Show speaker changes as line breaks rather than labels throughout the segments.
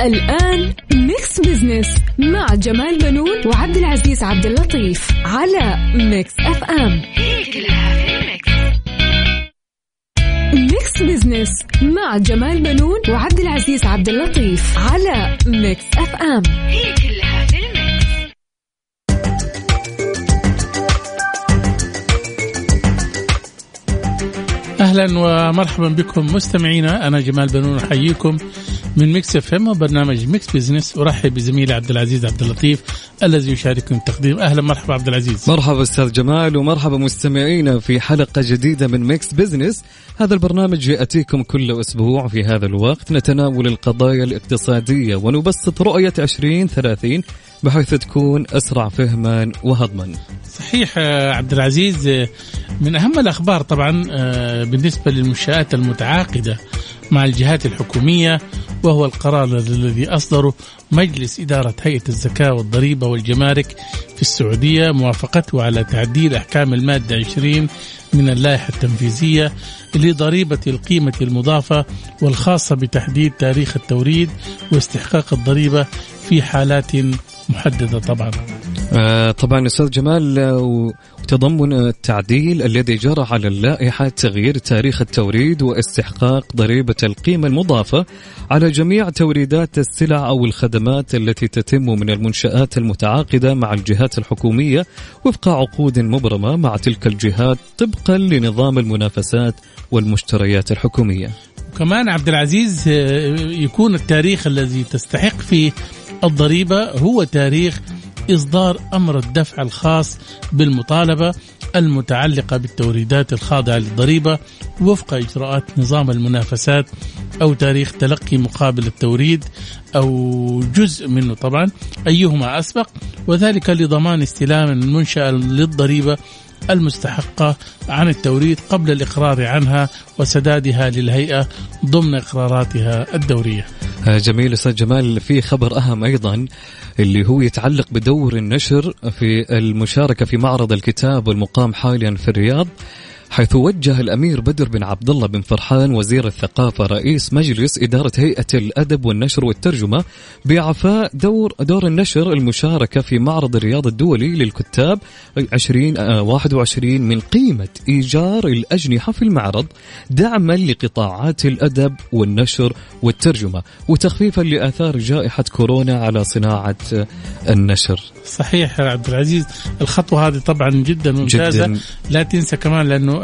الآن Mix Business مع جمال بنون وعبد العزيز عبد اللطيف على Mix FM هي كلها في Mix Business مع جمال بنون وعبد العزيز عبد اللطيف على Mix FM هي كلها في
أهلا ومرحبا بكم مستمعينا. أنا جمال بنون أحييكم. من Mix FM وبرنامج Mix Business أرحب بزميلي عبد العزيز عبد اللطيف الذي يشاركني التقديم. أهلا مرحبا عبد العزيز.
مرحبا أستاذ جمال ومرحبا مستمعينا في حلقة جديدة من Mix Business هذا البرنامج يأتيكم كل أسبوع في هذا الوقت. نتناول القضايا الاقتصادية ونبسط رؤية 2030 بحيث تكون أسرع فهما وهضما.
صحيح عبد العزيز من أهم الأخبار طبعا آه، بالنسبة للمنشآت المتعاقدة. مع الجهات الحكومية وهو القرار الذي اصدره مجلس إدارة هيئة الزكاة والضريبة والجمارك في السعودية موافقته على تعديل أحكام المادة 20 من اللائحة التنفيذية لضريبة القيمة المضافة والخاصة بتحديد تاريخ التوريد واستحقاق الضريبة في حالات محددة طبعا.
آه طبعا أستاذ جمال وتضمن التعديل الذي جرى على اللائحة تغيير تاريخ التوريد واستحقاق ضريبة القيمة المضافة على جميع توريدات السلع أو الخدمات التي تتم من المنشآت المتعاقدة مع الجهات الحكومية وفق عقود مبرمة مع تلك الجهات طبقا لنظام المنافسات والمشتريات الحكومية.
وكمان عبد العزيز آه، يكون التاريخ الذي تستحق فيه الضريبة هو تاريخ إصدار أمر الدفع الخاص بالمطالبة المتعلقة بالتوريدات الخاضعة للضريبة وفق إجراءات نظام المنافسات أو تاريخ تلقي مقابل التوريد أو جزء منه طبعا أيهما أسبق؟ وذلك لضمان استلام المنشأة للضريبة المستحقة عن التوريد قبل الإقرار عنها وسدادها للهيئة ضمن إقراراتها الدورية.
جميل أستاذ جمال. في خبر أهم أيضا اللي هو يتعلق بدور النشر في المشاركة في معرض الكتاب المقام حاليا في الرياض. حيث وجه الأمير بدر بن عبد الله بن فرحان وزير الثقافة رئيس مجلس إدارة هيئة الأدب والنشر والترجمة باعفاء دور دور النشر المشاركة في معرض الرياض الدولي للكتاب 2021 من قيمة إيجار الأجنحة في المعرض دعما لقطاعات الأدب والنشر والترجمة وتخفيفا لآثار جائحة كورونا على صناعة النشر.
صحيح يا عبد العزيز الخطوة هذه طبعا جدا ممتازة جداً. لا تنسى كمان لأنه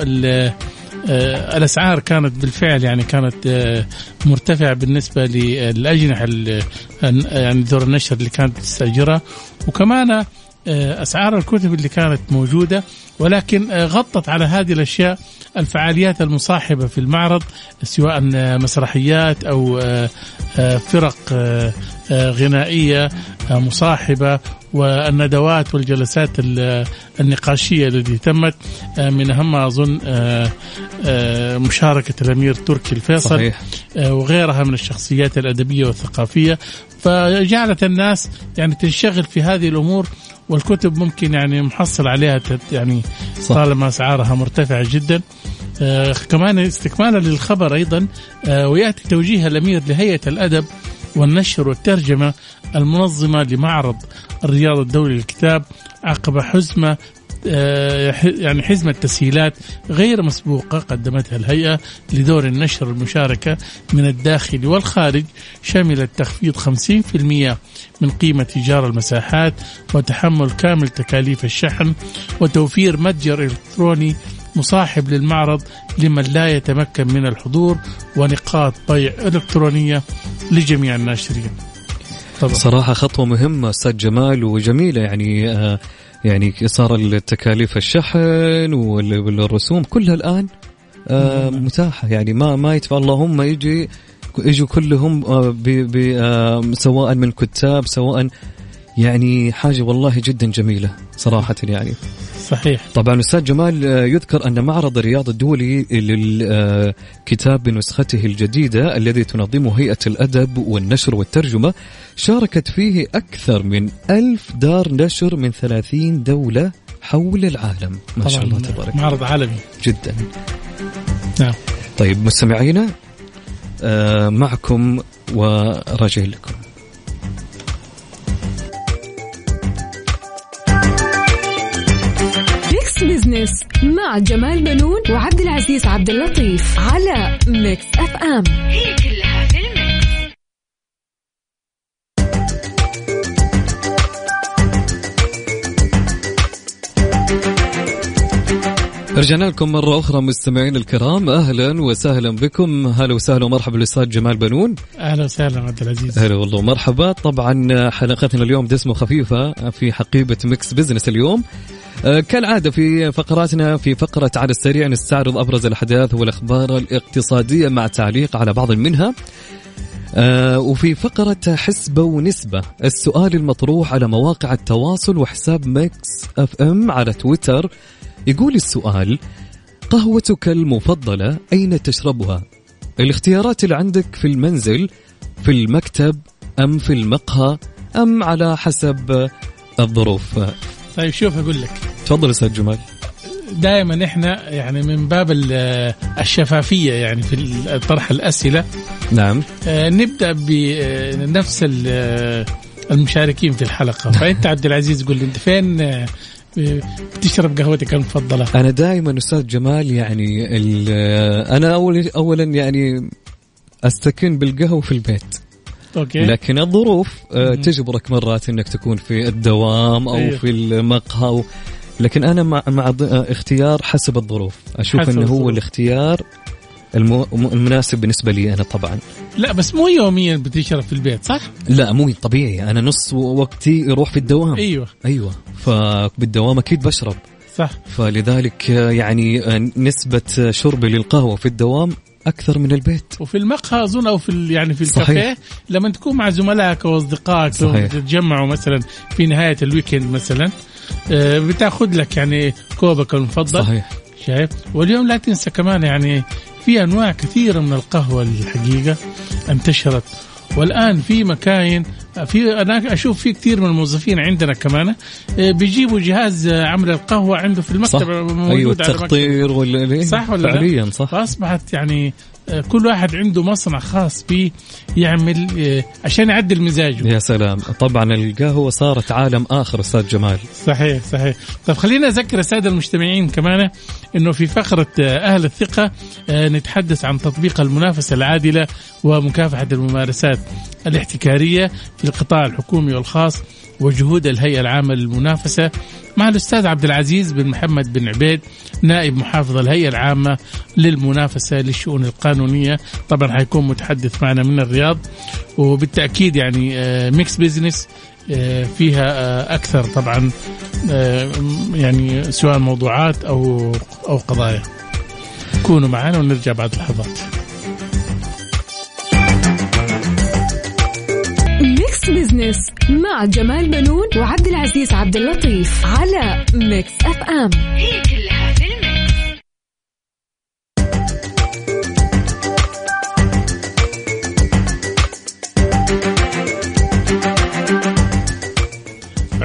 آه، الأسعار كانت بالفعل يعني كانت آه، مرتفعة بالنسبة للأجنحة يعني دور النشر اللي كانت تستأجرها. وكمان آه، أسعار الكتب اللي كانت موجودة ولكن غطت على هذه الأشياء الفعاليات المصاحبة في المعرض سواء مسرحيات أو فرق غنائية مصاحبة والندوات والجلسات النقاشية التي تمت من اهمها أظن مشاركة الأمير تركي الفيصل صحيح. وغيرها من الشخصيات الأدبية والثقافية. فجعلت الناس يعني تنشغل في هذه الأمور والكتب ممكن يعني محصل عليها يعني طالما أسعارها مرتفعة جدا. آه كمان استكمالا للخبر أيضا آه ويأتي توجيه الأمير لهيئة الأدب والنشر والترجمة المنظمة لمعرض الرياض الدولي للكتاب عقب حزمة آه، يعني حزمة تسهيلات غير مسبوقة قدمتها الهيئة لدور النشر المشاركة من الداخل والخارج شملت تخفيض 50% من قيمة إيجار المساحات وتحمل كامل تكاليف الشحن وتوفير متجر إلكتروني مصاحب للمعرض لمن لا يتمكن من الحضور ونقاط بيع إلكترونية لجميع الناشرين.
طبعا. صراحة خطوة مهمة أستاذ جمال وجميلة يعني آه يعني صار التكاليف الشحن والرسوم كلها الآن آه متاحة. يعني ما ما يدفع اللهم يجي يجوا كلهم آه بي بي آه سواء من كتاب سواء يعني حاجة والله جدا جميلة صراحة يعني.
صحيح.
طبعا أستاذ جمال آه، يذكر أن معرض الرياض الدولي للكتاب بنسخته الجديدة الذي تنظمه هيئة الأدب والنشر والترجمة شاركت فيه أكثر من ألف دار نشر من ثلاثين دولة حول العالم. ما شاء الله تبارك.
معرض عالمي.
جدا.
نعم.
طيب مستمعينا آه، معكم وراجع لكم.
Business مع جمال بنون وعبد العزيز عبد اللطيف على Mix FM هي كلها في ال mix.
رجعنا لكم مرة أخرى مستمعين الكرام. أهلا وسهلا بكم. هلا وسهلا ومرحبا بالأستاذ جمال بنون.
أهلا وسهلا عبد العزيز.
هلا والله ومرحبا. طبعا حلقتنا اليوم دسمة خفيفة في حقيبة Mix Business اليوم. كالعادة في فقراتنا في فقرة على السريع نستعرض أبرز الأحداث والأخبار الاقتصادية مع تعليق على بعض منها. آه وفي فقرة حسبة ونسبة السؤال المطروح على مواقع التواصل وحساب Mix FM على تويتر. يقول السؤال قهوتك المفضلة أين تشربها؟ الاختيارات اللي عندك في المنزل في المكتب أم في المقهى أم على حسب الظروف.
طيب شوف أقول لك.
تفضل أستاذ جمال.
دائما إحنا يعني من باب الشفافية يعني في طرح الأسئلة.
نعم.
آه، نبدأ بنفس المشاركين في الحلقة. فأنت عبد العزيز قول لي أنت فين؟ بتشرب قهوتك المفضلة؟
أنا دائما أستاذ جمال يعني أنا اول اولا يعني أستكن بالقهوة في البيت.
أوكي.
لكن الظروف آه، تجبرك مرات إنك تكون في الدوام أو أيوه. في المقهى لكن أنا مع مع اختيار حسب الظروف. أشوف إنه هو الاختيار المناسب بالنسبة لي أنا طبعا.
لا بس مو يوميا بتشرب في البيت صح؟
لا مو طبيعي. أنا نص وقتي يروح في الدوام.
أيوة.
أيوة. فبالدوام أكيد بشرب.
صح.
فلذلك يعني نسبة شربي للقهوة في الدوام أكثر من البيت.
وفي المقهى أظن أو في يعني في الكافيه لما تكون مع زملائك وأصدقائك تتجمعوا مثلا في نهاية الويكند مثلا آه، بتاخذ لك يعني كوبك المفضل.
صحيح.
شايف؟ واليوم لا تنسى كمان يعني في أنواع كثيرة من القهوة الحقيقة انتشرت. والآن في مكاين في أنا أشوف في كثير من الموظفين عندنا كمان آه، بيجيبوا جهاز عمل القهوة عنده في المكتب. صح.
موجود أيوه التخطير ولا
صح ولا
فعليا صح.
فأصبحت يعني كل واحد عنده مصنع خاص فيه يعمل آه، عشان يعدل مزاجه.
يا سلام. طبعا القهوة صارت عالم آخر أستاذ جمال.
صحيح صحيح. طيب خلينا أذكر السادة المجتمعين كمان إنه في فقرة آه، أهل الثقة آه، نتحدث عن تطبيق المنافسة العادلة ومكافحة الممارسات الاحتكارية في القطاع الحكومي والخاص. وجهود الهيئة العامة للمنافسة مع الأستاذ عبد العزيز بن محمد بن عبيد نائب محافظ الهيئة العامة للمنافسة للشؤون القانونية. طبعا حيكون متحدث معنا من الرياض وبالتأكيد يعني Mix آه، Business آه، فيها آه، أكثر طبعا يعني سواء موضوعات أو أو قضايا. كونوا معنا ونرجع بعد لحظات.
Business مع جمال بنون وعبد العزيز عبد اللطيف على Mix FM هي كلها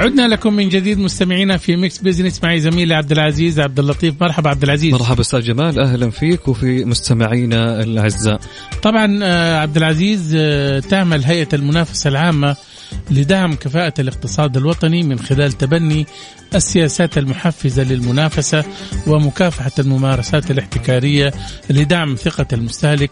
عدنا لكم من جديد مستمعينا في Mix Business معي زميلي عبد العزيز عبد اللطيف. مرحبا عبد العزيز.
مرحبا أستاذ جمال. أهلا فيك وفي مستمعينا الأعزاء.
طبعا آه، عبد العزيز آه، تعمل هيئة المنافسة العامة لدعم كفاءة الاقتصاد الوطني من خلال تبني السياسات المحفزة للمنافسة ومكافحة الممارسات الاحتكارية لدعم ثقة المستهلك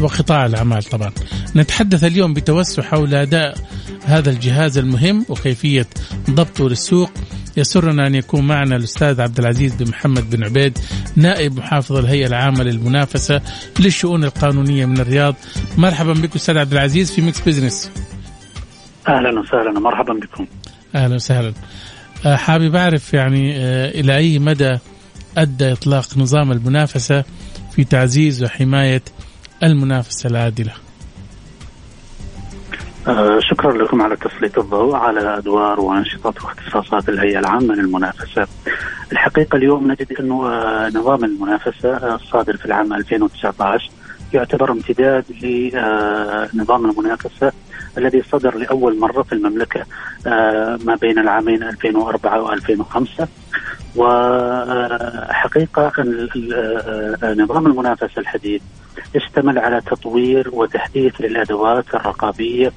وقطاع الأعمال طبعا. نتحدث اليوم بتوسع حول أداء هذا الجهاز المهم وكيفية ضبطه للسوق. يسرنا أن يكون معنا الأستاذ عبد العزيز بن محمد بن عبيد نائب محافظ الهيئة العامة للمنافسة للشؤون القانونية من الرياض. مرحبا بك أستاذ عبد العزيز في Mix Business
أهلا وسهلا ومرحبا بكم.
أهلا وسهلا. آه، حابب أعرف يعني آه، إلى أي مدى أدى إطلاق نظام المنافسة في تعزيز وحماية المنافسة العادلة
آه شكرا لكم على تسليط الضوء على أدوار وأنشطة واختصاصات الهيئة العامة للمنافسة. الحقيقة اليوم نجد انه آه نظام المنافسة الصادر في العام 2019 يعتبر امتداد لنظام المنافسة الذي صدر لأول مرة في المملكة آه، ما بين العامين 2004 و2005 وحقيقة آه، نظام المنافسة الحديث يشتمل على تطوير وتحديث للأدوات الرقابية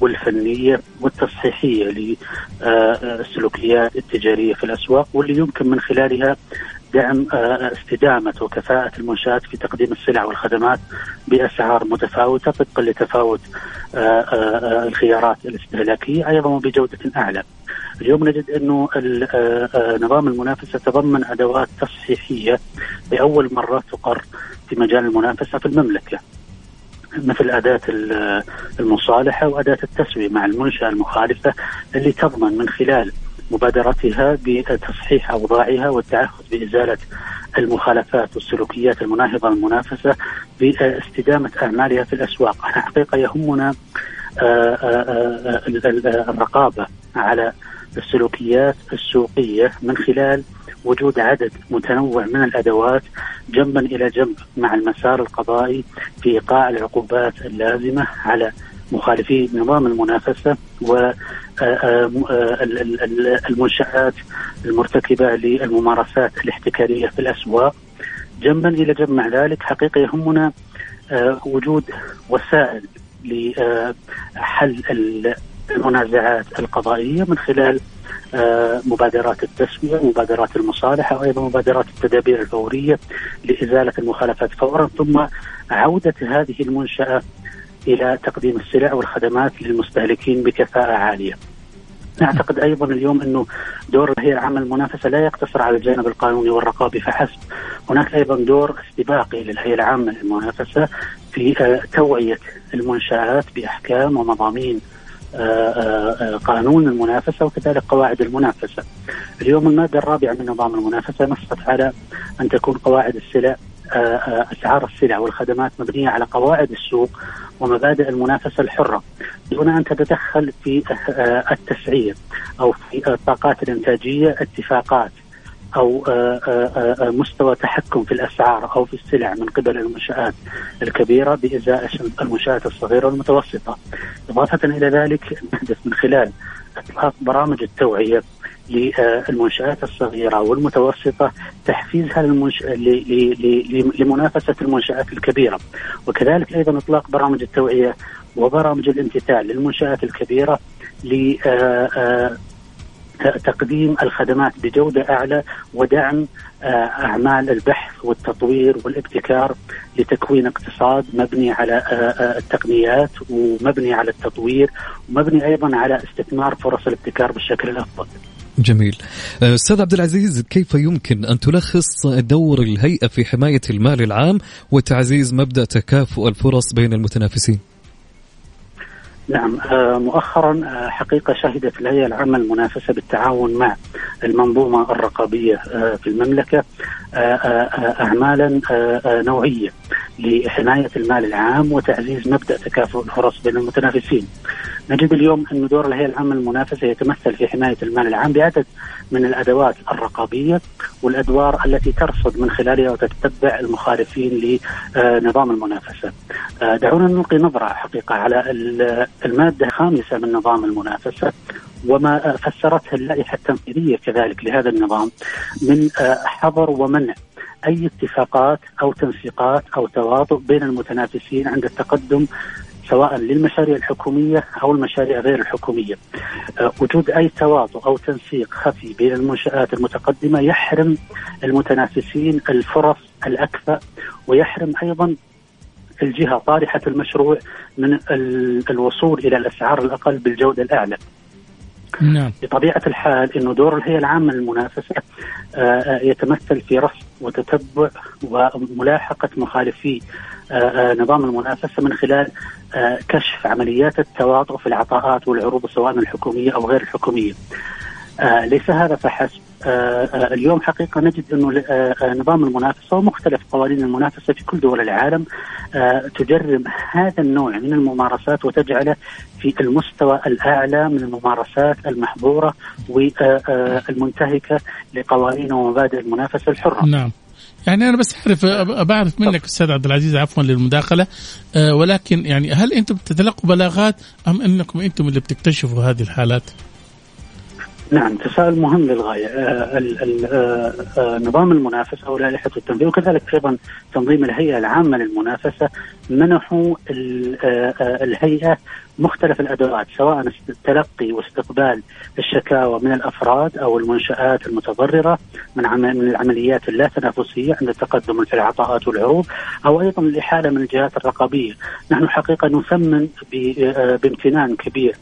والفنية والتصحيحية للسلوكيات التجارية في الأسواق واللي يمكن من خلالها دعم آه، استدامة وكفاءة المنشآت في تقديم السلع والخدمات بأسعار متفاوتة طبقا لتفاوت آه، آه، الخيارات الاستهلاكية أيضا وبجوده أعلى. اليوم نجد انه نظام المنافسة تضمن أدوات تصحيحيه لأول مرة تقر في مجال المنافسة في المملكة. مثل أداة المصالحة وأداة التسوية مع المنشأة المخالفة اللي تضمن من خلال مبادرتها بتصحيح أوضاعها والتعهد بإزالة المخالفات والسلوكيات المناهضة للمنافسه باستدامة أعمالها في الأسواق، إحنا حقيقه يهمنا آه، آه، آه، الرقابة على السلوكيات السوقية من خلال وجود عدد متنوع من الأدوات جنبا إلى جنب مع المسار القضائي في إيقاع العقوبات اللازمة على مخالفي نظام المنافسة و المنشآت المرتكبة للممارسات الاحتكارية في الأسواق. جنبا إلى جنب مع ذلك حقيقة يهمنا آه، وجود وسائل لحل المنازعات القضائية من خلال آه، مبادرات التسوية مبادرات المصالحة وأيضا مبادرات التدابير الفورية لإزالة المخالفات فورا ثم عودة هذه المنشأة إلى تقديم السلع والخدمات للمستهلكين بكفاءة عالية. نعتقد أيضا اليوم أنه دور الهيئه العامه للمنافسه لا يقتصر على الجانب القانوني والرقابي فحسب، هناك أيضا دور استباقي للهيئة العامة للمنافسة في آه، توعية المنشآت بأحكام ومضامين قانون المنافسة وكذلك قواعد المنافسة. اليوم المادة الرابعة من نظام المنافسة نصت على أن تكون قواعد السلع أسعار السلع والخدمات مبنية على قواعد السوق ومبادئ المنافسة الحرة دون أن تتدخل في آه، التسعير أو في الطاقات الإنتاجية اتفاقات أو آه، آه، مستوى تحكم في الأسعار أو في السلع من قبل المنشآت الكبيرة بإزاء المنشآت الصغيرة والمتوسطة. إضافة إلى ذلك نهدف من خلال اطلاق برامج التوعية للمنشآت الصغيرة والمتوسطة تحفيزها للمنش... لمنافسة المنشآت الكبيرة وكذلك أيضا إطلاق برامج التوعية وبرامج الامتثال للمنشآت الكبيرة ل آه، آه، تقديم الخدمات بجودة أعلى ودعم آه، أعمال البحث والتطوير والابتكار لتكوين اقتصاد مبني على التقنيات ومبني على التطوير ومبني أيضا على استثمار فرص الابتكار بالشكل الأفضل.
جميل أستاذ عبد العزيز كيف يمكن أن تلخص دور الهيئة في حماية المال العام وتعزيز مبدأ تكافؤ الفرص بين المتنافسين
نعم أه، مؤخرا أه، حقيقة شهدت الهيئه العامه للمنافسه بالتعاون مع المنظومة الرقابية في المملكة اعمالا نوعية لحماية المال العام وتعزيز مبدأ تكافؤ الفرص بين المتنافسين. نجد اليوم أن دور الهيئة العامة للمنافسة يتمثل في حماية المال العام بعدد من الأدوات الرقابية والأدوار التي ترصد من خلالها وتتبع المخالفين لنظام المنافسة آه، دعونا نلقي نظرة حقيقة على المادة الخامسة من نظام المنافسة وما فسرتها اللائحة التنفيذية كذلك لهذا النظام من آه، حظر ومنع أي اتفاقات أو تنسيقات أو تواطؤ بين المتنافسين عند التقدم سواء للمشاريع الحكومية أو المشاريع غير الحكومية. أه، وجود أي تواطؤ أو تنسيق خفي بين المنشآت المتقدمة يحرم المتنافسين الفرص الأكفأ ويحرم أيضا الجهة طارحة المشروع من الوصول إلى الأسعار الأقل بالجودة الأعلى نعم. بطبيعة الحال أنه دور الهيئة العامة للمنافسة أه، أه، يتمثل في رصد وتتبع وملاحقة مخالفي آه، آه، نظام المنافسة من خلال آه، كشف عمليات التواطؤ في العطاءات والعروض سواء الحكومية أو غير الحكومية. ليس هذا فحسب اليوم حقيقة نجد أنه نظام المنافسة ومختلف قوانين المنافسة في كل دول العالم تجرم هذا النوع من الممارسات وتجعله في المستوى الأعلى من الممارسات المحظورة والمنتهكة لقوانين ومبادئ المنافسة الحرة.
نعم. يعني أنا بس أعرف بعرف منك أستاذ عبد العزيز عفوا للمداخلة أه ولكن يعني هل أنتم بتتلقوا بلاغات أم أنكم أنتم اللي بتكتشفوا هذه الحالات؟
نعم تساؤل مهم للغاية. آه آه آه نظام المنافسة ولائحه التنظيم وكذلك أيضا تنظيم الهيئة العامة للمنافسة منحوا الهيئة مختلف الأدوات سواء تلقي واستقبال الشكاوى من الأفراد أو المنشآت المتضررة من من العمليات اللا تنافسيه عند التقدم في العطاءات والعروض أو أيضا الاحاله من الجهات الرقابية، نحن حقيقة نثمن بامتنان كبير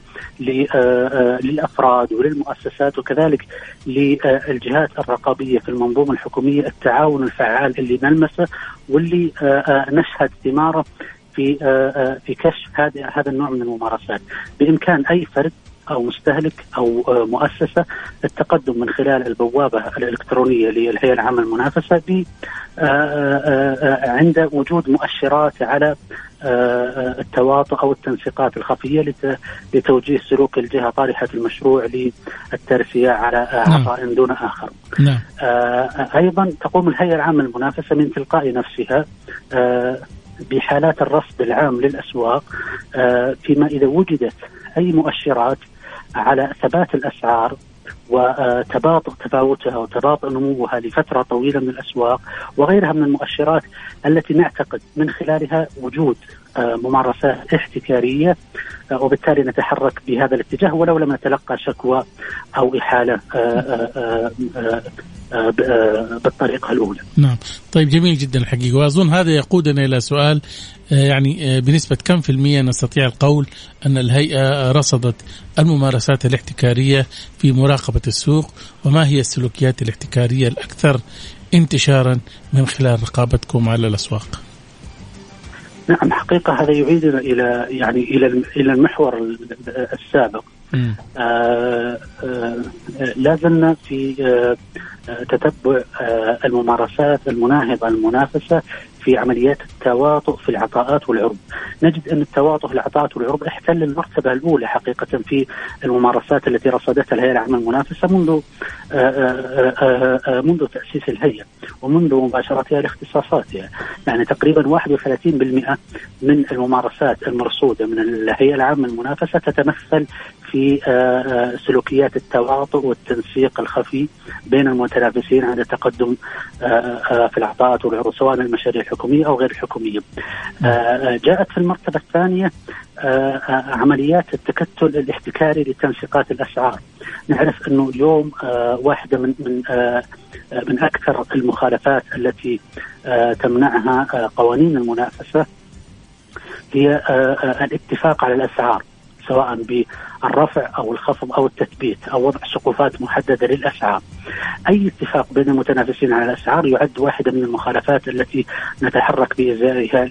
للأفراد وللمؤسسات وكذلك للجهات الرقابية في المنظومة الحكومية التعاون الفعال اللي نلمسه واللي نشهد ثماره في في كشف هذا هذا النوع من الممارسات. بإمكان أي فرد أو مستهلك أو مؤسسة التقدم من خلال البوابة الإلكترونية للهيئة العامة للمنافسه ب عند وجود مؤشرات على التواطؤ أو التنسيقات الخفية لتوجيه سلوك الجهة طارحة المشروع للترفيه على عطاء دون آخر.
نعم.
أيضا تقوم الهيئة العامة للمنافسه من تلقاء نفسها بحالات الرصد العام للأسواق فيما إذا وجدت أي مؤشرات على ثبات الأسعار وتباطؤ تفاوتها وتباطؤ نموها لفترة طويلة من الأسواق وغيرها من المؤشرات التي نعتقد من خلالها وجود ممارسات احتكارية وبالتالي نتحرك بهذا الاتجاه ولو لم نتلقى شكوى أو إحالة بالطريقة الأولى.
نعم، طيب جميل جدا الحقيقة وأظن هذا يقودنا إلى سؤال يعني بنسبة كم في المية نستطيع القول أن الهيئة رصدت الممارسات الاحتكارية في مراقبة السوق وما هي السلوكيات الاحتكارية الأكثر انتشارا من خلال رقابتكم على الأسواق؟
نعم حقيقة هذا يعيدنا إلى يعني إلى إلى المحور السابق. آه آه لا زلنا في آه تتبع الممارسات المناهضة المنافسة في عمليات التواطؤ في العطاءات والعروض نجد أن التواطؤ في العطاءات والعروض احتل المرتبة الأولى حقيقة في الممارسات التي رصدتها الهيئة العامة المنافسة منذ منذ تأسيس الهيئة ومنذ مباشرتها لاختصاصاتها. يعني تقريبا 31% من الممارسات المرصودة من الهيئة العامة المنافسة تتمثل في سلوكيات التواطؤ والتنسيق الخفي بين المتنافسين عند التقدم في العطاءات والعروض سواء المشاريع الحكوميه أو غير الحكوميه. جاءت في المرتبة الثانية عمليات التكتل الاحتكاري لتنسيقات الأسعار. نعرف أنه اليوم واحدة من من من أكثر المخالفات التي تمنعها قوانين المنافسة هي الاتفاق على الأسعار. سواء بالرفع أو الخفض أو التثبيت أو وضع سقوفات محددة للأسعار. أي اتفاق بين المتنافسين على الأسعار يعد واحدة من المخالفات التي نتحرك بازائها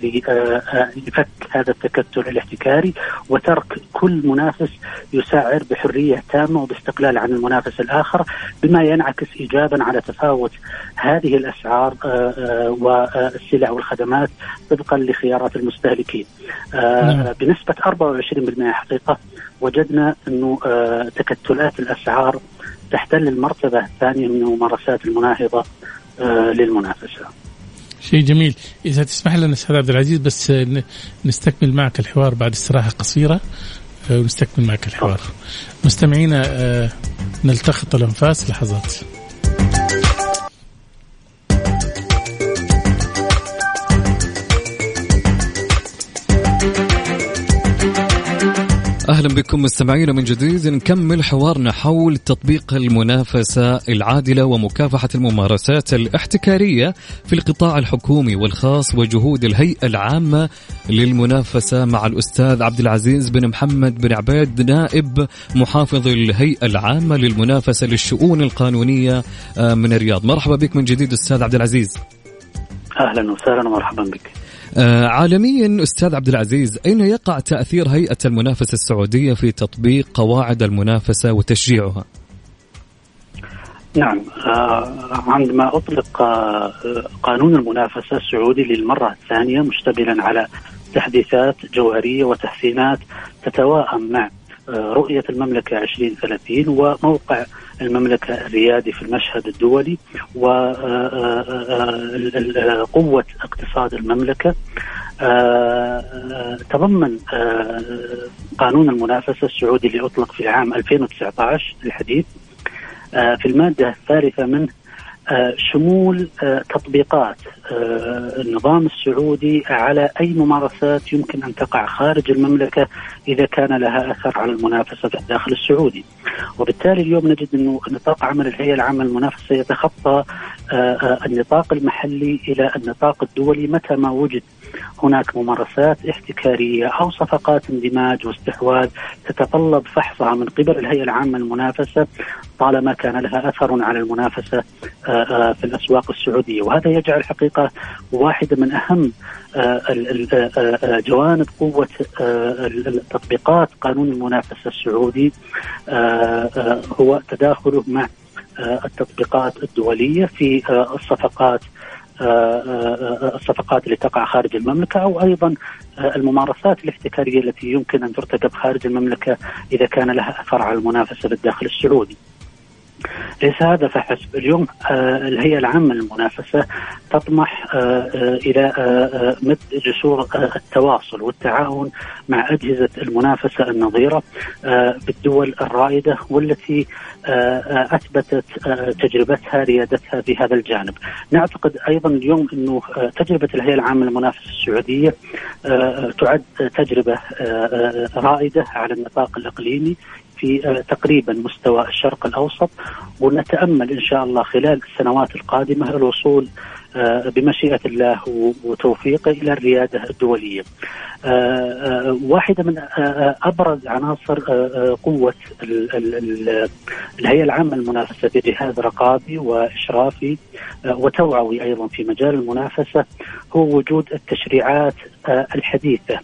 لفك هذا التكتل الاحتكاري وترك كل منافس يسعر بحرية تامة وباستقلال عن المنافس الآخر بما ينعكس ايجابا على تفاوت هذه الأسعار والسلع والخدمات طبقا لخيارات المستهلكين. بنسبة 24% حقيقة وجدنا أنه تكتلات الأسعار تحتل المرتبة الثانية من الممارسات المناهضة للمنافسة.
شيء جميل، إذا تسمح لنا أستاذ عبد العزيز بس نستكمل معك الحوار بعد استراحة قصيرة ونستكمل معك الحوار. مستمعينا نلتقط الأنفاس لحظات.
أهلا بكم مستمعينا من جديد. نكمل حوارنا حول تطبيق المنافسة العادلة ومكافحة الممارسات الاحتكارية في القطاع الحكومي والخاص وجهود الهيئة العامة للمنافسة مع الأستاذ عبد العزيز بن محمد بن عبيد نائب محافظ الهيئة العامة للمنافسة للشؤون القانونية من الرياض. مرحبا بك من جديد أستاذ عبد العزيز.
أهلا وسهلا ومرحبا بك.
آه عالميا أستاذ عبد العزيز أين يقع تأثير هيئة المنافسة السعودية في تطبيق قواعد المنافسة وتشجيعها؟
نعم آه عندما أطلق آه قانون المنافسة السعودي للمرة الثانية مشتملا على تحديثات جوهرية وتحسينات تتواءم مع آه رؤية المملكة 2030 وموقع المملكة الريادي في المشهد الدولي وقوة اقتصاد المملكة تضمن قانون المنافسة السعودي اللي أطلق في عام 2019 الحديث في المادة الثالثة منه شمول تطبيقات النظام السعودي على أي ممارسات يمكن أن تقع خارج المملكة إذا كان لها أثر على المنافسة في الداخل السعودي. وبالتالي اليوم نجد أنه نطاق عمل الهيئة العامة للمنافسة يتخطى النطاق المحلي إلى النطاق الدولي متى ما وجد هناك ممارسات احتكارية أو صفقات اندماج واستحواذ تتطلب فحصها من قبل الهيئة العامة للمنافسة طالما كان لها أثر على المنافسة في الأسواق السعودية وهذا يجعل حقيقه واحدة من أهم جوانب قوة تطبيقات قانون المنافسة السعودي هو تداخله مع التطبيقات الدولية في الصفقات الصفقات اللي تقع خارج المملكة أو أيضا الممارسات الاحتكارية التي يمكن أن ترتكب خارج المملكة إذا كان لها أثر على المنافسة بالداخل السعودي. ليس هذا فحسب. اليوم الهيئة العامة للمنافسة تطمح إلى مد جسور التواصل والتعاون مع أجهزة المنافسة النظيرة بالدول الرائدة والتي أثبتت تجربتها ريادتها في هذا الجانب. نعتقد أيضا اليوم أنه تجربة الهيئة العامة للمنافسة السعودية تعد تجربة رائدة على النطاق الإقليمي. في تقريبا مستوى الشرق الأوسط ونتأمل إن شاء الله خلال السنوات القادمة الوصول بمشيئة الله وتوفيقه إلى الريادة الدولية. واحدة من أبرز عناصر قوة الهيئة العامة للمنافسه بجهاز رقابي وإشرافي وتوعوي أيضا في مجال المنافسة هو وجود التشريعات الحديثة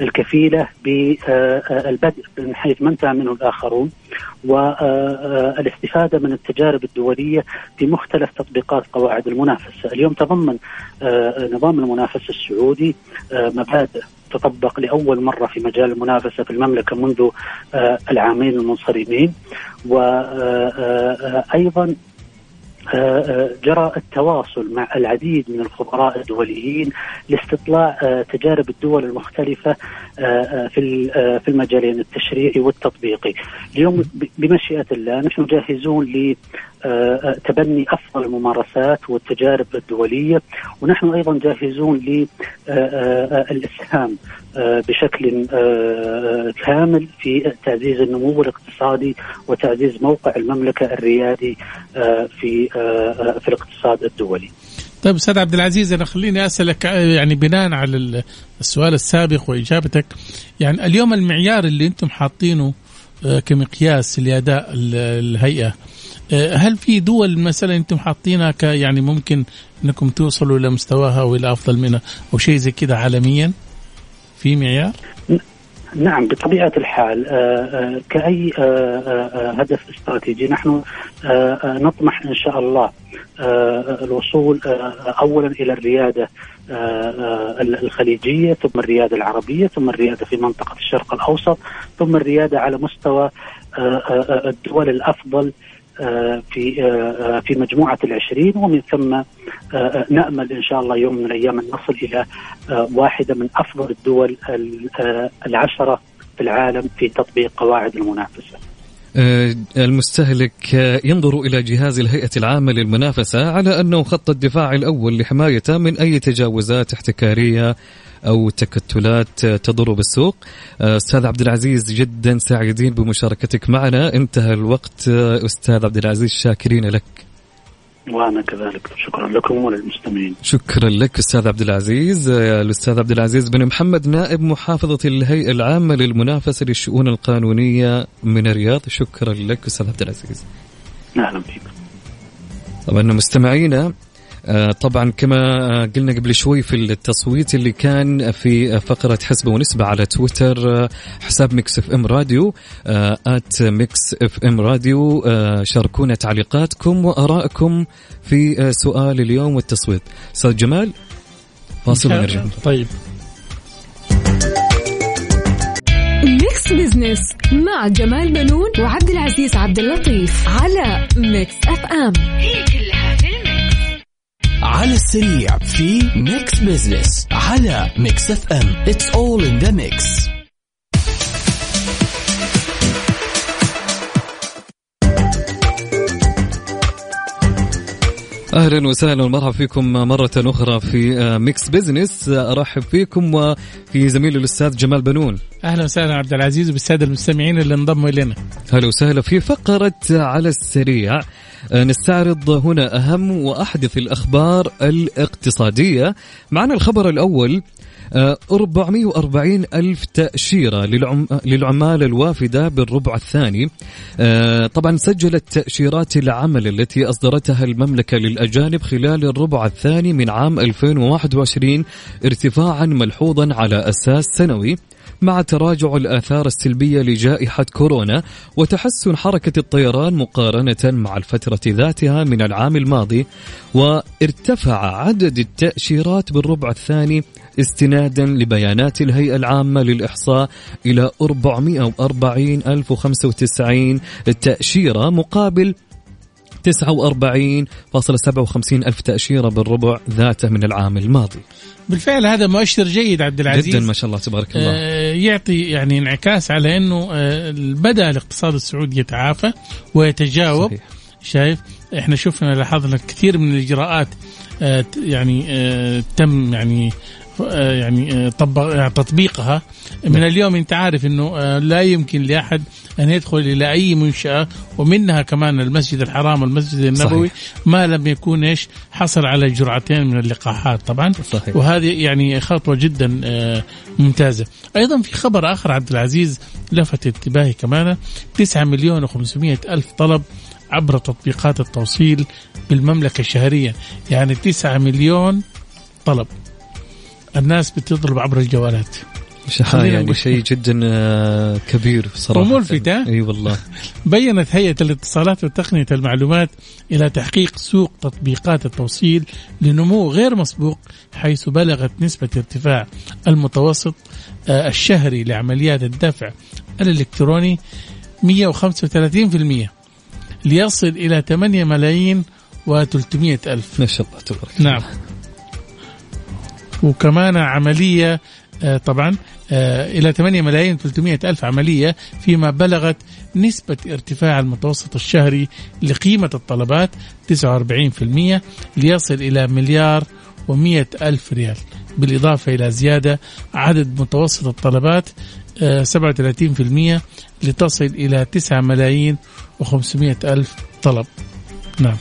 الكفيلة بالبدء من حيث ما انتهى منه الآخرون والاستفادة من التجارب الدولية في مختلف تطبيقات قواعد المنافسة، اليوم تضمن نظام المنافسة السعودي مبادئ تطبق لأول مرة في مجال المنافسة في المملكة منذ العامين المنصرمين وأيضا جرى التواصل مع العديد من الخبراء الدوليين لاستطلاع تجارب الدول المختلفة في في المجالين التشريعي والتطبيقي. اليوم بمشيئة الله نحن جاهزون لتبني أفضل الممارسات والتجارب الدولية ونحن أيضا جاهزون للإسهام بشكل كامل في تعزيز النمو الاقتصادي وتعزيز موقع المملكة الريادي في في الاقتصاد الدولي.
طيب أستاذ عبد العزيز أنا خليني أسألك يعني بناء على السؤال السابق وإجابتك يعني اليوم المعيار اللي أنتم حاطينه كمقياس لأداء الهيئة هل في دول مثلا أنتم حاطينها ك يعني ممكن أنكم توصلوا إلى مستواها والى أفضل منها أو شيء زي كذا عالميا؟ في معيار؟
نعم بطبيعة الحال كأي هدف استراتيجي نحن نطمح إن شاء الله الوصول أولا إلى الريادة الخليجية ثم الريادة العربية ثم الريادة في منطقة الشرق الأوسط ثم الريادة على مستوى الدول الأفضل في في مجموعة العشرين ومن ثم نأمل إن شاء الله يوم من الأيام أن نصل إلى واحدة من أفضل الدول العشرة في العالم في تطبيق قواعد المنافسة.
المستهلك ينظر إلى جهاز الهيئة العامة للمنافسة على أنه خط الدفاع الأول لحمايته من أي تجاوزات احتكارية أو تكتلات تضر بالسوق. أستاذ عبد العزيز جدا سعيدين بمشاركتك معنا. انتهى الوقت. أستاذ عبد العزيز شاكرين لك.
وأنا كذلك. شكرا لكم وللمستمعين.
شكرا لك أستاذ عبد العزيز. الأستاذ عبد العزيز بن محمد نائب محافظ الهيئة العامة للمنافسة للشؤون القانونية من الرياض. شكرا لك أستاذ عبد العزيز.
أهلا بك
طبعا مستمعينا آه، طبعا كما آه، قلنا قبل شوي في التصويت اللي كان في فقرة حسبة ونسبة على تويتر آه، حساب Mix FM Radio at Mix FM Radio شاركونا تعليقاتكم وآرائكم في سؤال اليوم والتصويت. أستاذ جمال فاصل ونرجع.
طيب.
Mix Business مع جمال بنون وعبد العزيز عبد اللطيف على Mix FM. هي
على السريع في Mix Business على Mix FM it's all in the mix
أهلا وسهلا ومرحبا فيكم مرة أخرى في آه، Mix Business أرحب فيكم وفي زميلي الأستاذ جمال بنون.
أهلا وسهلا عبد العزيز وبالسادة المستمعين اللي انضموا إلينا.
أهلا وسهلا في فقرة على السريع. آه، نستعرض هنا أهم وأحدث الأخبار الاقتصادية. معنا الخبر الأول 440 ألف تأشيرة للعمال الوافدة بالربع الثاني. آه، طبعا سجلت تأشيرات العمل التي أصدرتها المملكة للأجانب خلال الربع الثاني من عام 2021 ارتفاعا ملحوظا على أساس سنوي. مع تراجع الآثار السلبية لجائحة كورونا وتحسن حركة الطيران مقارنة مع الفترة ذاتها من العام الماضي وارتفع عدد التأشيرات بالربع الثاني استنادا لبيانات الهيئة العامة للإحصاء إلى 440,095 تأشيرة مقابل 49.57 ألف تأشيرة بالربع ذاته من العام الماضي.
بالفعل هذا مؤشر جيد عبد العزيز.
جدا ما شاء الله تبارك الله.
آه يعطي يعني انعكاس على إنه آه بدأ الاقتصاد السعودي يتعافى ويتجاوب. صحيح. شايف إحنا شفنا لاحظنا كثير من الإجراءات آه يعني تم يعني يعني آه، طبق يعني تطبيقها من. اليوم انت عارف انه آه، لا يمكن لأحد أن يدخل إلى أي منشأة ومنها كمان المسجد الحرام والمسجد النبوي صحيح. ما لم يكون إيش حصل على جرعتين من اللقاحات طبعا صحيح. وهذه يعني خطوة جدا ممتازة أيضا في خبر آخر عبد العزيز لفت انتباهي كمان 9 مليون و500 ألف طلب عبر تطبيقات التوصيل بالمملكة شهريا يعني 9 مليون طلب الناس بتطلب عبر الجوالات.
يعني شيء جدا آه، كبير صراحة
وملفت
إي والله.
بينت هيئة الاتصالات وتقنية المعلومات إلى تحقيق سوق تطبيقات التوصيل لنمو غير مسبوق حيث بلغت نسبة ارتفاع المتوسط آه، الشهري لعمليات الدفع الإلكتروني 135% ليصل إلى 8 ملايين و300 ألف.
ما شاء الله تبارك
نعم. وكمان عملية آه، طبعا آه، إلى 8 ملايين 300 ألف عملية فيما بلغت نسبة ارتفاع المتوسط الشهري لقيمة الطلبات 49% ليصل إلى مليار و100 ألف ريال. بالإضافة إلى زيادة عدد متوسط الطلبات 37% آه، لتصل إلى 9 ملايين و500 ألف طلب. نعم.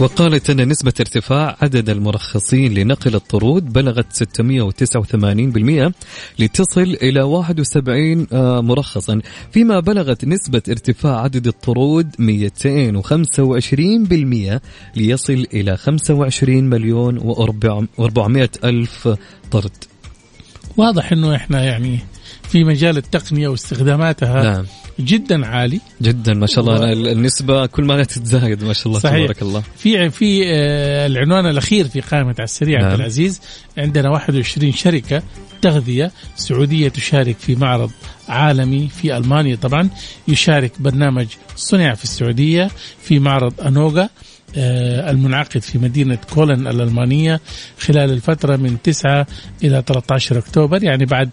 وقالت أن نسبة ارتفاع عدد المرخصين لنقل الطرود بلغت 689% لتصل إلى 71 آه، مرخصا فيما بلغت نسبة ارتفاع عدد الطرود 225% ليصل إلى 25 مليون و400 ألف طرد.
واضح أنه إحنا يعني في مجال التقنية واستخداماتها نعم. جدا عالي
جدا ما شاء الله و... النسبة كل ما تتزايد ما شاء الله صحيح. تبارك الله
في في آه، العنوان الأخير في قائمة على السريع نعم. عبد العزيز عندنا 21 شركة تغذية سعودية تشارك في معرض عالمي في ألمانيا طبعا يشارك برنامج صنع في السعودية في معرض أنوغا آه، المنعقد في مدينة كولن الألمانية خلال الفترة من 9 إلى 13 أكتوبر يعني بعد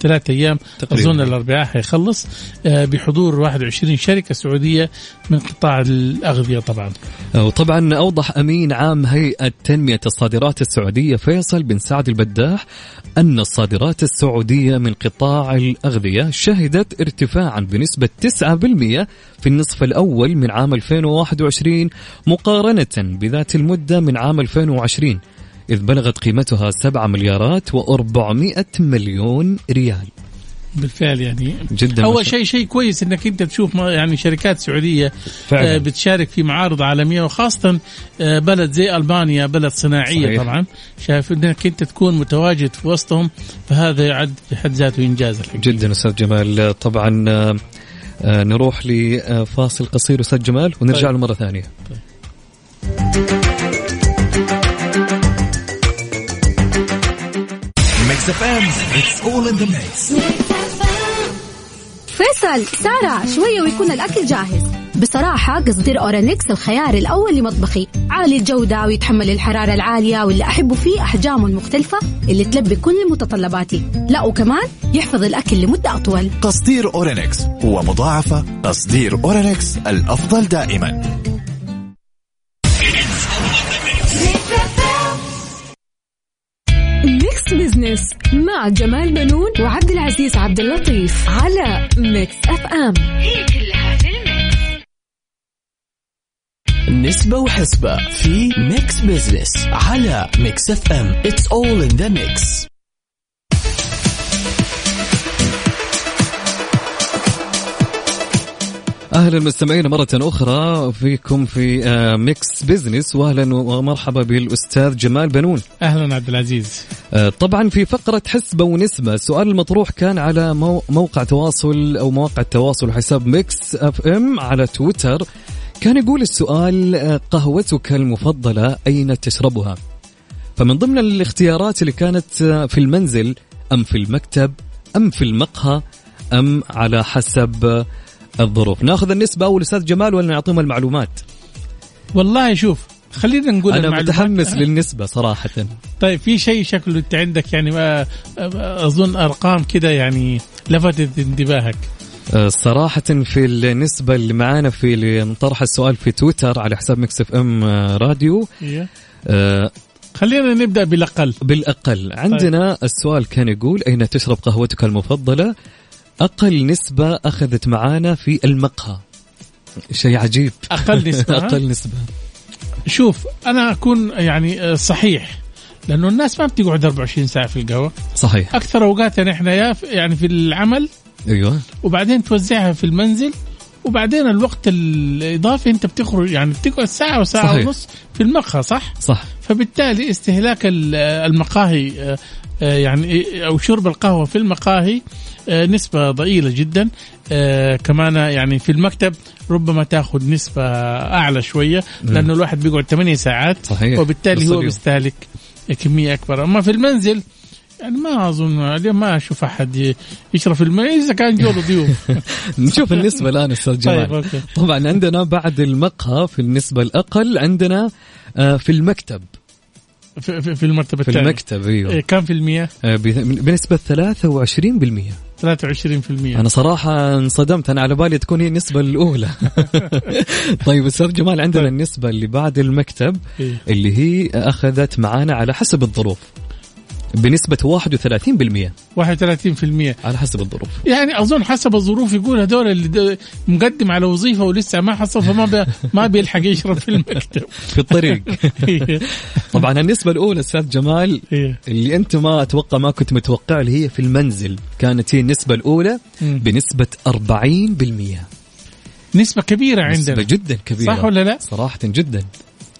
ثلاثة أيام. تقريبا. أظن الأربعاء حيخلص. آه، بحضور 21 شركة سعودية من قطاع الأغذية طبعا.
وطبعا أوضح أمين عام هيئة تنمية الصادرات السعودية فيصل بن سعد البداح أن الصادرات السعودية من قطاع الأغذية شهدت ارتفاعا بنسبة 9% في النصف الأول من عام 2021 مقارنة بذات المدة من عام 2020 إذ بلغت قيمتها 7 مليارات و400 مليون ريال.
بالفعل يعني.
جدا
اول شيء شيء كويس إنك أنت تشوف يعني شركات سعودية
فعلاً.
آه، بتشارك في معارض عالمية وخاصة آه، بلد زي المانيا بلد صناعية
صحيح.
طبعا. شايف إنك أنت تكون متواجد في وسطهم فهذا يعد في حد ذاته إنجاز الحقيقة.
جدا أستاذ جمال. طبعا آه، نروح لفاصل قصير أستاذ جمال ونرجع
طيب.
له مره
ثانية Mix FM it's all in the mix
فيصل سارة شوية ويكون الأكل جاهز. بصراحة قصدير أورانكس الخيار الأول لمطبخي. عالي الجودة ويتحمل الحرارة العالية واللي أحبه فيه أحجامه المختلفة اللي تلبي كل متطلباتي. لا وكمان يحفظ الأكل لمدة أطول.
قصدير أورينكس هو مضاعفة قصدير أورينكس الأفضل دائما.
Business مع جمال بنون وعبد العزيز عبد اللطيف على Mix FM. هي كلها في ال mix.
نسبة وحسبة في Mix Business على Mix FM. it's all in the mix
أهلا مستمعينا مرة أخرى فيكم في آه، Mix Business واهلا ومرحبا بالأستاذ جمال بنون.
أهلا عبد العزيز.
آه، طبعا في فقرة حسبة ونسبة السؤال المطروح كان على مو- موقع تواصل أو مواقع التواصل حساب Mix FM على تويتر. كان يقول السؤال آه، قهوتك المفضلة أين تشربها؟ فمن ضمن الاختيارات اللي كانت آه، في المنزل أم في المكتب أم في المقهى أم على حسب آه، الظروف. ناخذ النسبة أول أستاذ جمال ولا نعطيهم المعلومات؟
والله شوف خلينا نقول
أنا
المعلومات.
متحمس للنسبة صراحة.
طيب في شيء شكله أنت عندك يعني ما أظن أرقام كده يعني لفتت انتباهك.
آه، صراحة في النسبة اللي معانا في اللي طرح السؤال في تويتر على حساب Mix FM آه، راديو.
إيه.
آه،
خلينا نبدأ بالأقل.
بالأقل. عندنا السؤال كان يقول أين تشرب قهوتك المفضلة؟ أقل نسبة أخذت معانا في المقهى. شيء عجيب.
أقل نسبة؟ ها؟
أقل نسبة.
شوف أنا أكون يعني آه، صحيح لأنه الناس ما بتقعد 24 ساعة في القهوة.
صحيح.
أكثر أوقاتنا إحنا يا يعني في العمل
أيوه.
وبعدين توزعها في المنزل وبعدين الوقت الإضافي أنت بتخرج يعني بتقعد ساعة وساعة
صحيح.
ونص في المقهى صح؟
صح.
فبالتالي استهلاك ال- المقاهي آه، آه، يعني أو شرب القهوة في المقاهي نسبة ضئيلة جدا. آه، كمان يعني في المكتب ربما تأخذ نسبة أعلى شوية لأنه الواحد بيقعد 8 ساعات
صحيح.
وبالتالي هو. بيستهلك كمية أكبر. أما في المنزل يعني ما أظن اليوم ما أشوف أحد ي- يشرب في الماء إذا كان جوله ضيوف.
نشوف النسبة الآن أستاذ جمال.
طيب أوكي.
طبعا عندنا بعد المقهى في النسبة الأقل عندنا آه، في المكتب.
في, في, في المرتبة
في المكتب أيوه.
إيه، كم في المية؟
آه، ب- بنسبة 23%
23%
أنا صراحة انصدمت أنا على بالي تكون هي النسبة الأولى طيب أستاذ جمال عندنا
طيب.
النسبة اللي بعد المكتب
إيه.
اللي هي أخذت معانا على حسب الظروف بنسبة 31%
31%
على حسب الظروف.
يعني أظن حسب الظروف يقول هذول اللي مقدم على وظيفة ولسه ما حصل فما بي ما بيلحق يشرب في المكتب.
في الطريق. طبعا النسبة الأولى أستاذ جمال
إيه.
اللي أنت ما أتوقع ما كنت متوقع اللي هي في المنزل. كانت هي النسبة الأولى. بنسبة 40%
نسبة كبيرة
نسبة
عندنا.
جدا كبيرة.
صح ولا لا؟
صراحة جدا.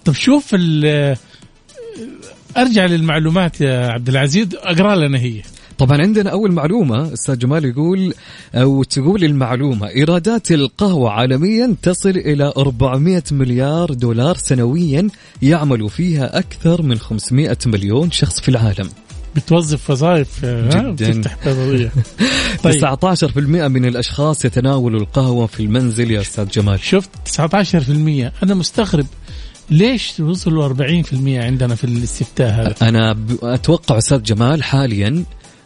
طب شوف ال- أرجع للمعلومات يا عبد العزيز أقرأ لنا هي.
طبعا عندنا أول معلومة أستاذ جمال يقول أو تقول المعلومة إيرادات القهوة عالميا تصل إلى 400 مليار دولار سنويا يعمل فيها أكثر من 500 مليون شخص في العالم.
بتوظف وظائف؟
جداً.
بتفتح بيضاويه طيب.
19% من الأشخاص يتناولوا القهوة في المنزل يا أستاذ جمال.
شفت 19% أنا مستغرب. ليش وصلوا 40% عندنا في الاستفتاء هذا؟
أنا ب- أتوقع أستاذ جمال حاليا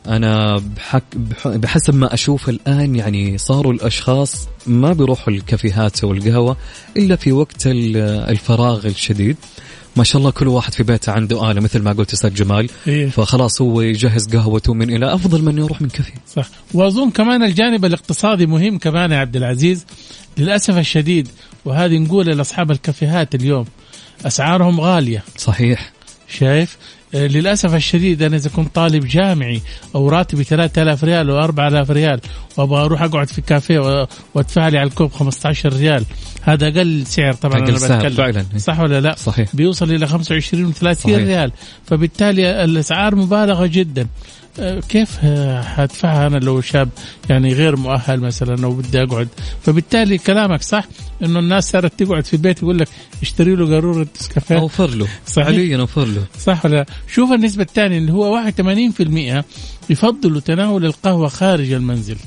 أنا بحك بح- بحسب ما أشوف الآن يعني صاروا الأشخاص ما بيروحوا الكافيهات أو القهوة إلا في وقت ال- الفراغ الشديد. ما شاء الله كل واحد في بيته عنده آلة مثل ما قلت أستاذ جمال.
إيه.
فخلاص هو يجهز قهوته من إلى أفضل من يروح من كافيه.
صح. وأظن كمان الجانب الاقتصادي مهم كمان يا عبد العزيز. للأسف الشديد وهذه نقول لأصحاب الكافيهات اليوم أسعارهم غالية.
صحيح.
شايف؟ آه، للأسف الشديد أنا إذا كنت طالب جامعي أو راتبي 3000 ريال أو 4000 ريال وأبغى أروح أقعد في كافيه وأدفع لي على الكوب 15 ريال هذا أقل سعر طبعا
أقل
أنا
سعر
بتكلم.
فعلاً.
صح ولا لا؟
صحيح.
بيوصل إلى 25 و30
صحيح.
ريال. فبالتالي الأسعار مبالغة جدا. كيف حدفعها أنا لو شاب يعني غير مؤهل مثلا أو بدي أقعد فبالتالي كلامك صح إنه الناس صارت تقعد في البيت يقول لك اشتري له قارورة نسكافيه
أوفر له
صحيح.
حاليا أوفر له
صح ولا لا؟ شوف النسبة الثانية اللي هو 81% يفضلوا تناول القهوة خارج المنزل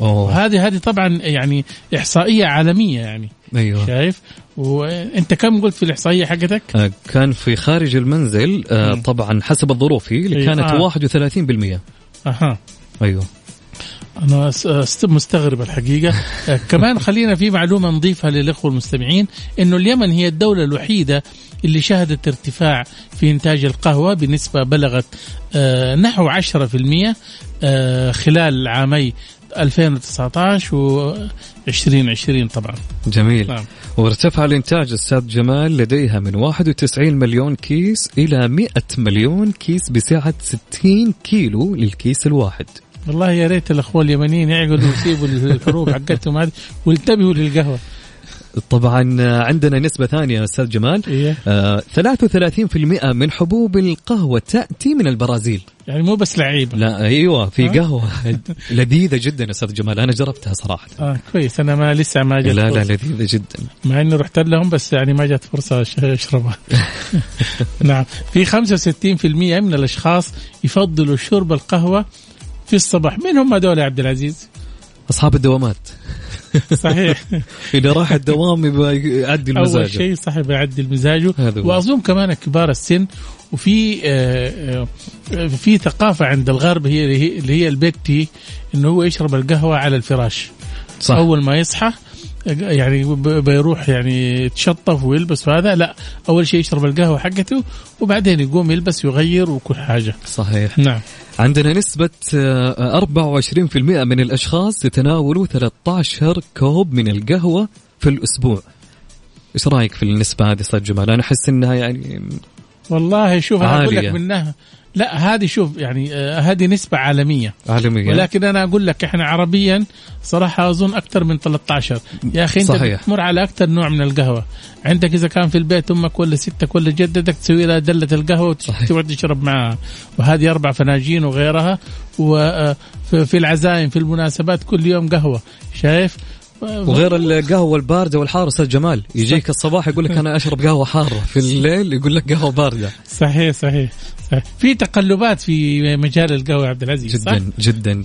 أوه.
هذه هذه طبعا يعني إحصائية عالمية يعني.
أيوه.
شايف؟ وأنت كم قلت في الإحصائية حقتك؟
آه، كان في خارج المنزل آه،. طبعا حسب الظروف اللي
إيه،
كانت
آه.
31%
أها. أيوه. أست- مستغرب الحقيقة. آه، كمان خلينا في معلومة نضيفها للإخوة المستمعين إنه اليمن هي الدولة الوحيدة اللي شهدت ارتفاع في إنتاج القهوة بنسبة بلغت آه، نحو 10% آه، خلال عامي 2019 و 2020 طبعا.
جميل.
نعم.
وارتفع الإنتاج أستاذ جمال لديها من 91 مليون كيس إلى 100 مليون كيس بسعة 60 كيلو للكيس الواحد.
والله يا ريت الأخوة اليمنيين يعقلوا ويسيبوا الحروب حقتهم هذه وينتبهوا للقهوة.
طبعا آه، عندنا نسبة ثانية أستاذ جمال
إيه.
آه 33% من حبوب القهوة تأتي من البرازيل
يعني مو بس لعيبة
لا أيوة في
ها؟
قهوة لذيذة جدا أستاذ جمال أنا جربتها صراحة
آه كويس أنا ما لسه ما جت
لا لا
فرصة.
لذيذة جدا
مع إني رحت لهم بس يعني ما جت فرصة أش- أشربها. نعم في 65% من الأشخاص يفضلوا شرب القهوة في الصباح، مين هم هذول يا عبد العزيز؟
أصحاب الدوامات
صحيح.
إذا راح الدوام يبغى يعدل
أول
مزاجه
شيء صاحب يعدل مزاجه
هذا هو.
وأظن كمان كبار السن وفي آه، آه، في ثقافة عند الغرب هي اللي هي- اللي هي البيت تي إنه هو يشرب القهوة على الفراش.
صح.
أول ما يصحى يعني بيروح يعني يتشطف ويلبس وهذا لا أول شيء يشرب القهوة حقته وبعدين يقوم يلبس ويغير وكل حاجة.
صحيح.
نعم.
عندنا نسبة آه، 24% من الأشخاص يتناولوا 13 كوب من القهوة في الأسبوع. إيش رأيك في النسبة هذه أستاذ جمال؟ أنا أحس إنها يعني
والله شوف أنا أقول لك. منها. لا هذه شوف يعني آه، هذه نسبة عالمية.
عالمية.
ولكن أنا أقول لك إحنا عربيا صراحة أظن أكثر من 13 يا أخي أنت
صحيح.
بتمر على أكثر نوع من القهوة. عندك إذا كان في البيت أمك ولا ستك ولا جدتك تسوي لها دلة القهوة
صحيح.
وتقعد تشرب معها وهذه أربع فناجين وغيرها. وفي العزايم في المناسبات كل يوم قهوة. شايف؟
وغير القهوة الباردة والحارة أستاذ جمال. يجيك الصباح يقول لك أنا أشرب قهوة حارة. في الليل يقول لك قهوة باردة.
صحيح صحيح, صحيح. في تقلبات في مجال القهوة عبد العزيز صح؟
جدا جدا.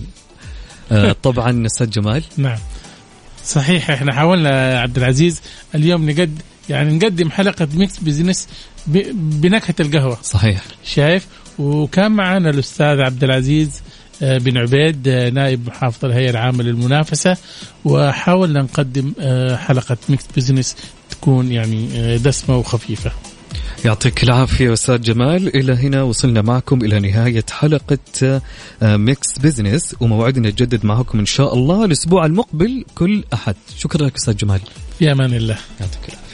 آه طبعا أستاذ جمال.
نعم. صحيح إحنا حاولنا عبد العزيز اليوم نقد يعني نقدم حلقة Mix Business بنكهة القهوة.
صحيح.
شايف؟ وكان معنا الأستاذ عبد العزيز بن عبيد آه، نائب محافظ الهيئة العامة للمنافسة. وحاولنا نقدم آه، حلقة Mix Business تكون يعني آه، دسمة وخفيفة.
يعطيك العافية أستاذ جمال. إلى هنا وصلنا معكم إلى نهاية حلقة آه، Mix Business وموعدنا يتجدد معكم إن شاء الله الأسبوع المقبل كل أحد. شكرا لك أستاذ جمال.
في أمان الله.
يعطيك